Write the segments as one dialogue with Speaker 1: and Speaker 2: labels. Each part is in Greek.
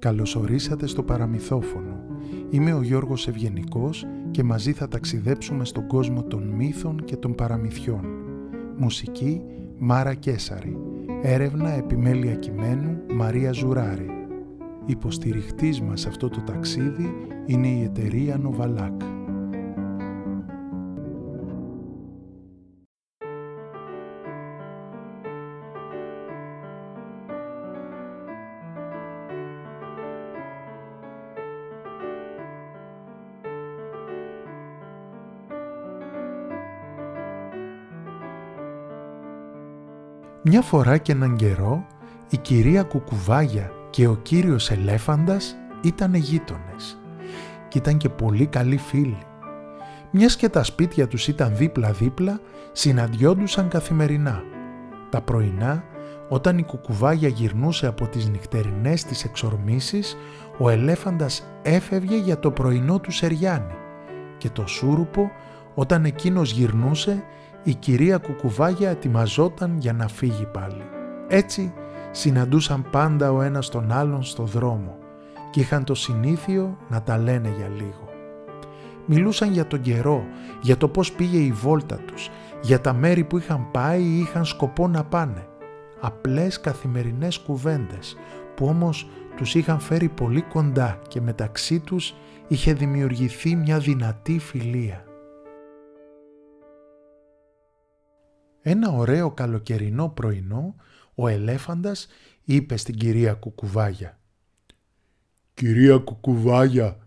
Speaker 1: Καλωσορίσατε στο παραμυθόφωνο. Είμαι ο Γιώργος Ευγενικός και μαζί θα ταξιδέψουμε στον κόσμο των μύθων και των παραμυθιών. Μουσική Μάρα Κέσαρη. Έρευνα επιμέλεια κειμένου Μαρία Ζουράρη. Υποστηριχτής μας αυτό το ταξίδι είναι η εταιρεία Νοβαλάκ. Μια φορά και έναν καιρό η κυρία Κουκουβάγια και ο κύριος Ελέφαντας ήταν γείτονες και ήταν και πολύ καλοί φίλοι. Μιας και τα σπίτια τους ήταν δίπλα-δίπλα, συναντιόντουσαν καθημερινά. Τα πρωινά, όταν η κουκουβάγια γυρνούσε από τις νυχτερινές της εξορμήσεις, ο ελέφαντας έφευγε για το πρωινό του Σεριάννη και το σούρουπο, όταν εκείνος γυρνούσε, η κυρία Κουκουβάγια ετοιμαζόταν για να φύγει πάλι. Έτσι συναντούσαν πάντα ο ένας τον άλλον στο δρόμο και είχαν το συνήθιο να τα λένε για λίγο. Μιλούσαν για τον καιρό, για το πώς πήγε η βόλτα τους, για τα μέρη που είχαν πάει ή είχαν σκοπό να πάνε. Απλές καθημερινές κουβέντες που όμως τους είχαν φέρει πολύ κοντά και μεταξύ τους είχε δημιουργηθεί μια δυνατή φιλία. Ένα ωραίο καλοκαιρινό πρωινό ο ελέφαντας είπε στην κυρία Κουκουβάγια
Speaker 2: «Κυρία Κουκουβάγια,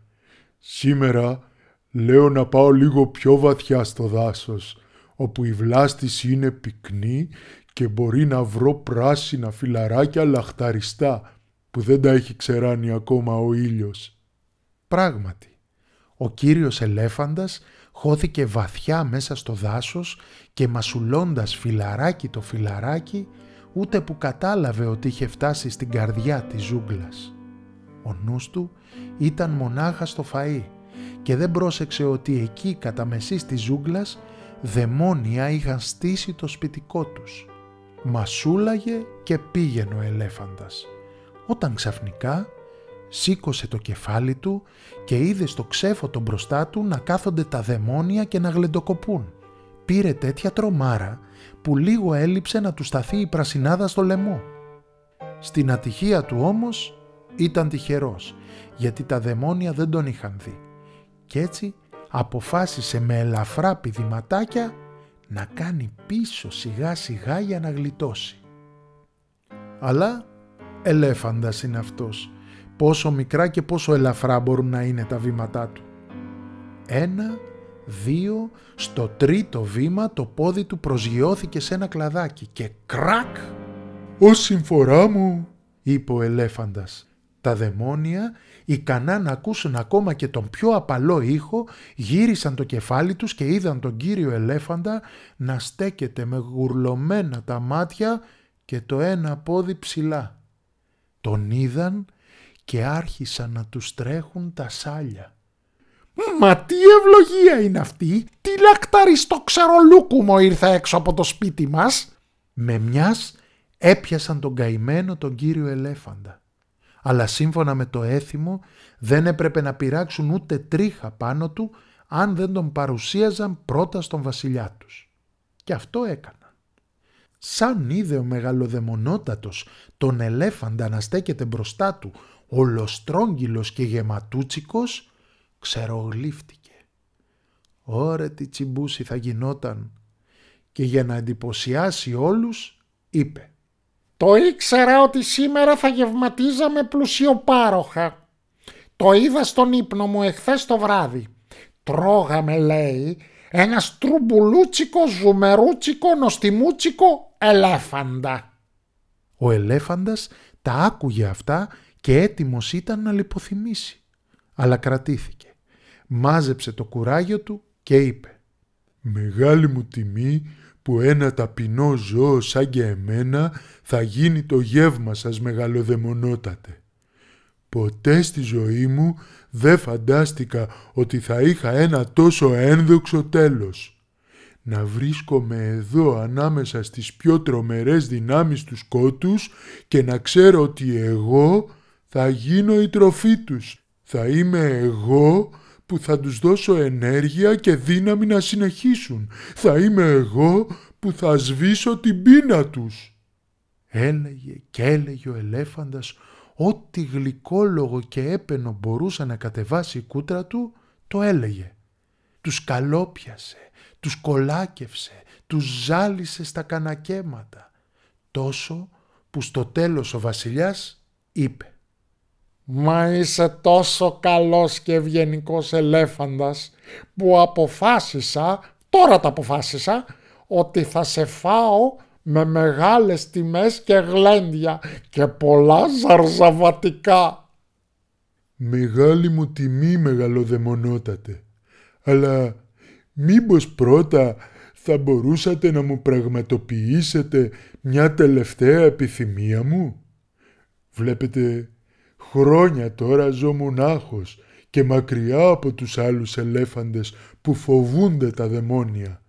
Speaker 2: σήμερα λέω να πάω λίγο πιο βαθιά στο δάσος, όπου η βλάστηση είναι πυκνή και μπορεί να βρω πράσινα φιλαράκια λαχταριστά που δεν τα έχει ξεράνει ακόμα ο ήλιος».
Speaker 1: Πράγματι, ο κύριος ελέφαντας χώθηκε βαθιά μέσα στο δάσος και μασουλώντας φιλαράκι το φιλαράκι ούτε που κατάλαβε ότι είχε φτάσει στην καρδιά της ζούγκλας. Ο νους του ήταν μονάχα στο φαΐ και δεν πρόσεξε ότι εκεί κατά μεσής της ζούγκλας δαιμόνια είχαν στήσει το σπιτικό τους. Μασούλαγε και πήγαινε ο ελέφαντας. Όταν ξαφνικά σήκωσε το κεφάλι του και είδε στο ξέφωτο μπροστά του να κάθονται τα δαιμόνια και να γλεντοκοπούν. Πήρε τέτοια τρομάρα που λίγο έλειψε να του σταθεί η πρασινάδα στο λαιμό. Στην ατυχία του όμως ήταν τυχερός, γιατί τα δαιμόνια δεν τον είχαν δει. Κι έτσι αποφάσισε με ελαφρά πηδηματάκια να κάνει πίσω σιγά σιγά για να γλιτώσει. Αλλά ελέφαντας είναι αυτός. Πόσο μικρά και πόσο ελαφρά μπορούν να είναι τα βήματά του. Ένα, δύο, στο τρίτο βήμα το πόδι του προσγειώθηκε σε ένα κλαδάκι και κρακ!
Speaker 2: «Ω συμφορά μου»,
Speaker 1: είπε ο ελέφαντας. Τα δαιμόνια, ικανά να ακούσουν ακόμα και τον πιο απαλό ήχο, γύρισαν το κεφάλι τους και είδαν τον κύριο ελέφαντα να στέκεται με γουρλωμένα τα μάτια και το ένα πόδι ψηλά. Τον είδαν και άρχισαν να τους τρέχουν τα σάλια.
Speaker 3: «Μα τι ευλογία είναι αυτή! Τι λακταριστό ξερολούκουμο ήρθε έξω από το σπίτι μας!»
Speaker 1: Με μιας έπιασαν τον καημένο τον κύριο ελέφαντα. Αλλά σύμφωνα με το έθιμο δεν έπρεπε να πειράξουν ούτε τρίχα πάνω του αν δεν τον παρουσίαζαν πρώτα στον βασιλιά τους. Και αυτό έκαναν. Σαν είδε ο μεγαλοδαιμονότατος τον ελέφαντα να στέκεται μπροστά του ολοστρόγγυλος και γεματούτσικος, ξερογλύφτηκε. Ωρε τι τσιμπούσι θα γινόταν και για να εντυπωσιάσει όλους είπε
Speaker 3: «Το ήξερα ότι σήμερα θα γευματίζαμε πλουσιοπάροχα. Το είδα στον ύπνο μου εχθές το βράδυ. Τρώγαμε λέει ένας στρουμπουλούτσικο, ζουμερούτσικο, νοστιμούτσικο ελέφαντα».
Speaker 1: Ο ελέφαντας τα άκουγε αυτά και έτοιμος ήταν να λιποθυμήσει. Αλλά κρατήθηκε. Μάζεψε το κουράγιο του και είπε
Speaker 2: «Μεγάλη μου τιμή που ένα ταπεινό ζώο σαν και εμένα θα γίνει το γεύμα σας μεγαλοδαιμονότατε. Ποτέ στη ζωή μου δεν φαντάστηκα ότι θα είχα ένα τόσο ένδοξο τέλος. Να βρίσκομαι εδώ ανάμεσα στις πιο τρομερές δυνάμεις τους σκότους και να ξέρω ότι εγώ Θα γίνω η τροφή τους. Θα είμαι εγώ που θα τους δώσω ενέργεια και δύναμη να συνεχίσουν. Θα είμαι εγώ που θα σβήσω την πείνα τους.
Speaker 1: Έλεγε και έλεγε ο ελέφαντας ό,τι γλυκόλογο και έπαινο μπορούσε να κατεβάσει η κούτρα του, το έλεγε. Τους καλόπιασε, τους κολάκευσε, τους ζάλισε στα κανακέματα, τόσο που στο τέλος ο βασιλιάς είπε
Speaker 3: «Μα είσαι τόσο καλός και ευγενικός ελέφαντας που αποφάσισα, τώρα τα αποφάσισα, ότι θα σε φάω με μεγάλες τιμές και γλέντια και πολλά ζαρζαβατικά».
Speaker 2: «Μεγάλη μου τιμή μεγαλοδαιμονότατε, αλλά μήπως πρώτα θα μπορούσατε να μου πραγματοποιήσετε μια τελευταία επιθυμία μου; Βλέπετε, χρόνια τώρα ζω μονάχος και μακριά από τους άλλους ελέφαντες που φοβούνται τα δαιμόνια.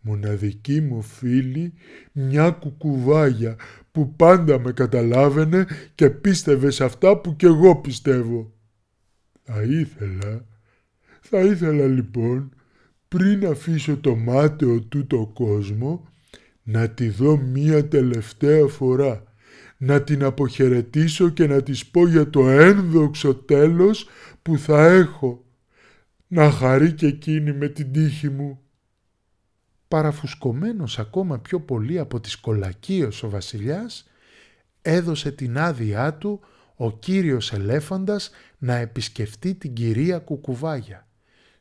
Speaker 2: Μοναδική μου φίλη, μια κουκουβάγια που πάντα με καταλάβαινε και πίστευε σε αυτά που κι εγώ πιστεύω. Θα ήθελα, θα ήθελα λοιπόν πριν αφήσω το μάταιο του το κόσμο να τη δω μία τελευταία φορά, να την αποχαιρετήσω και να της πω για το ένδοξο τέλος που θα έχω, να χαρεί και εκείνη με την τύχη μου.
Speaker 1: Παραφουσκωμένος ακόμα πιο πολύ από τη σκολακίος ο βασιλιάς, έδωσε την άδειά του ο κύριος ελέφαντας να επισκεφτεί την κυρία Κουκουβάγια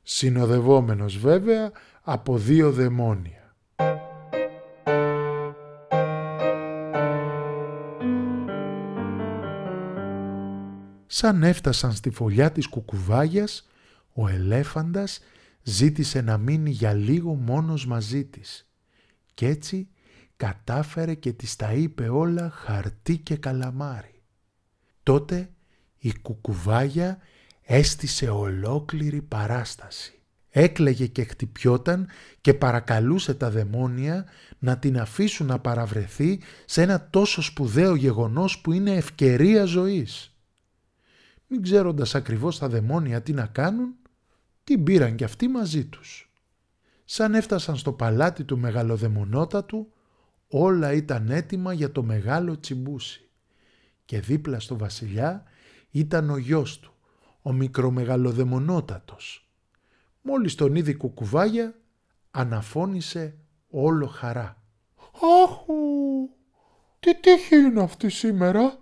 Speaker 1: συνοδευόμενος βέβαια από δύο δαιμόνια. Σαν έφτασαν στη φωλιά της κουκουβάγιας, ο ελέφαντας ζήτησε να μείνει για λίγο μόνος μαζί της κι έτσι κατάφερε και της τα είπε όλα χαρτί και καλαμάρι. Τότε η κουκουβάγια έστησε ολόκληρη παράσταση. Έκλαιγε και χτυπιόταν και παρακαλούσε τα δαιμόνια να την αφήσουν να παραβρεθεί σε ένα τόσο σπουδαίο γεγονός που είναι ευκαιρία ζωής. Μην ξέροντας ακριβώς τα δαιμόνια τι να κάνουν, την πήραν κι αυτοί μαζί τους. Σαν έφτασαν στο παλάτι του μεγαλοδαιμονότατου, όλα ήταν έτοιμα για το μεγάλο τσιμπούσι. Και δίπλα στο βασιλιά ήταν ο γιος του, ο μικρομεγαλοδαιμονότατος. Μόλις τον είδε κουκουβάγια, αναφώνησε όλο χαρά.
Speaker 2: «Άχου, τι τύχη είναι αυτή σήμερα»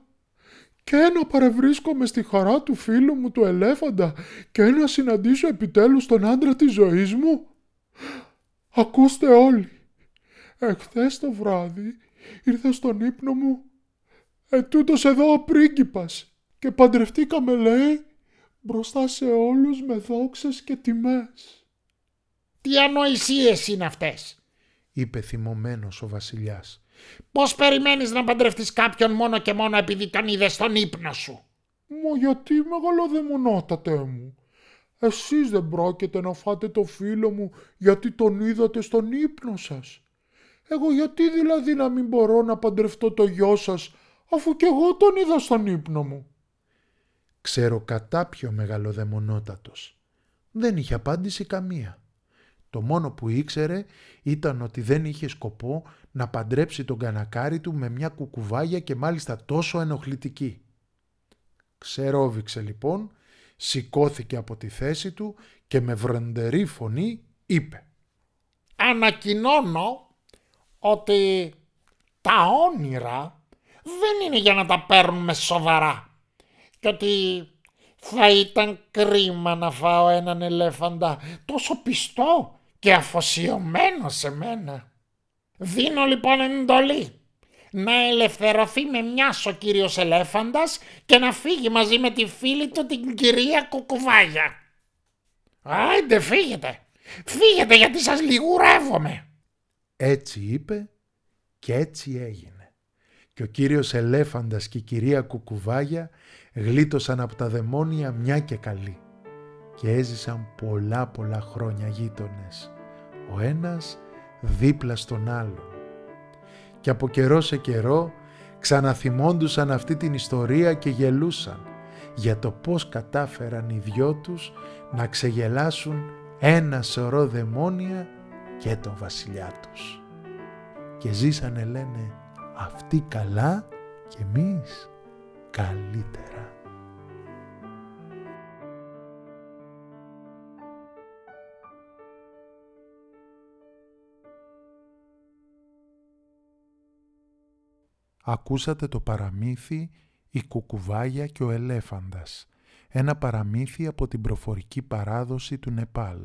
Speaker 2: και να παρευρίσκομαι στη χαρά του φίλου μου του ελέφαντα και να συναντήσω επιτέλους τον άντρα της ζωής μου; Ακούστε όλοι, εχθές το βράδυ ήρθε στον ύπνο μου ετούτος εδώ ο πρίγκιπας και παντρευτήκαμε λέει μπροστά σε όλους με δόξες και τιμές.
Speaker 3: «Τι ανοησίες είναι αυτές»,
Speaker 1: είπε θυμωμένος ο βασιλιάς.
Speaker 3: «Πώς περιμένεις να παντρευτείς κάποιον μόνο και μόνο επειδή τον είδες στον ύπνο σου».
Speaker 2: «Μα γιατί μεγαλοδαιμονότατε μου. Εσείς δεν πρόκειται να φάτε το φίλο μου γιατί τον είδατε στον ύπνο σας. Εγώ γιατί δηλαδή να μην μπορώ να παντρευτώ το γιο σας αφού κι εγώ τον είδα στον ύπνο μου;
Speaker 1: Ξέρω κατά ποιο μεγαλοδαιμονότατος. Δεν είχε απάντηση καμία. Το μόνο που ήξερε ήταν ότι δεν είχε σκοπό να παντρέψει τον κανακάρι του με μια κουκουβάγια και μάλιστα τόσο ενοχλητική. Ξερόβηξε λοιπόν, σηκώθηκε από τη θέση του και με βρεντερή φωνή είπε
Speaker 3: «Ανακοινώνω ότι τα όνειρα δεν είναι για να τα παίρνουμε σοβαρά και ότι θα ήταν κρίμα να φάω έναν ελέφαντα τόσο πιστό και αφοσιωμένο σε μένα. Δίνω λοιπόν εντολή να ελευθερωθεί με μιας ο κύριος ελέφαντας και να φύγει μαζί με τη φίλη του την κυρία Κουκουβάγια. Άιντε φύγετε, φύγετε γιατί σας λιγουρεύομαι.
Speaker 1: Έτσι είπε και έτσι έγινε και ο κύριος Ελέφαντας και η κυρία Κουκουβάγια γλίτωσαν από τα δαιμόνια μια και καλή και έζησαν πολλά πολλά χρόνια γείτονες, ο ένας δίπλα στον άλλον. Και από καιρό σε καιρό ξαναθυμώντουσαν αυτή την ιστορία και γελούσαν για το πώς κατάφεραν οι δυο τους να ξεγελάσουν ένα σωρό δαιμόνια και τον βασιλιά τους. Και ζήσανε λένε αυτοί καλά και εμείς καλύτερα. Ακούσατε το παραμύθι «Η κουκουβάγια και ο ελέφαντας», ένα παραμύθι από την προφορική παράδοση του Νεπάλ.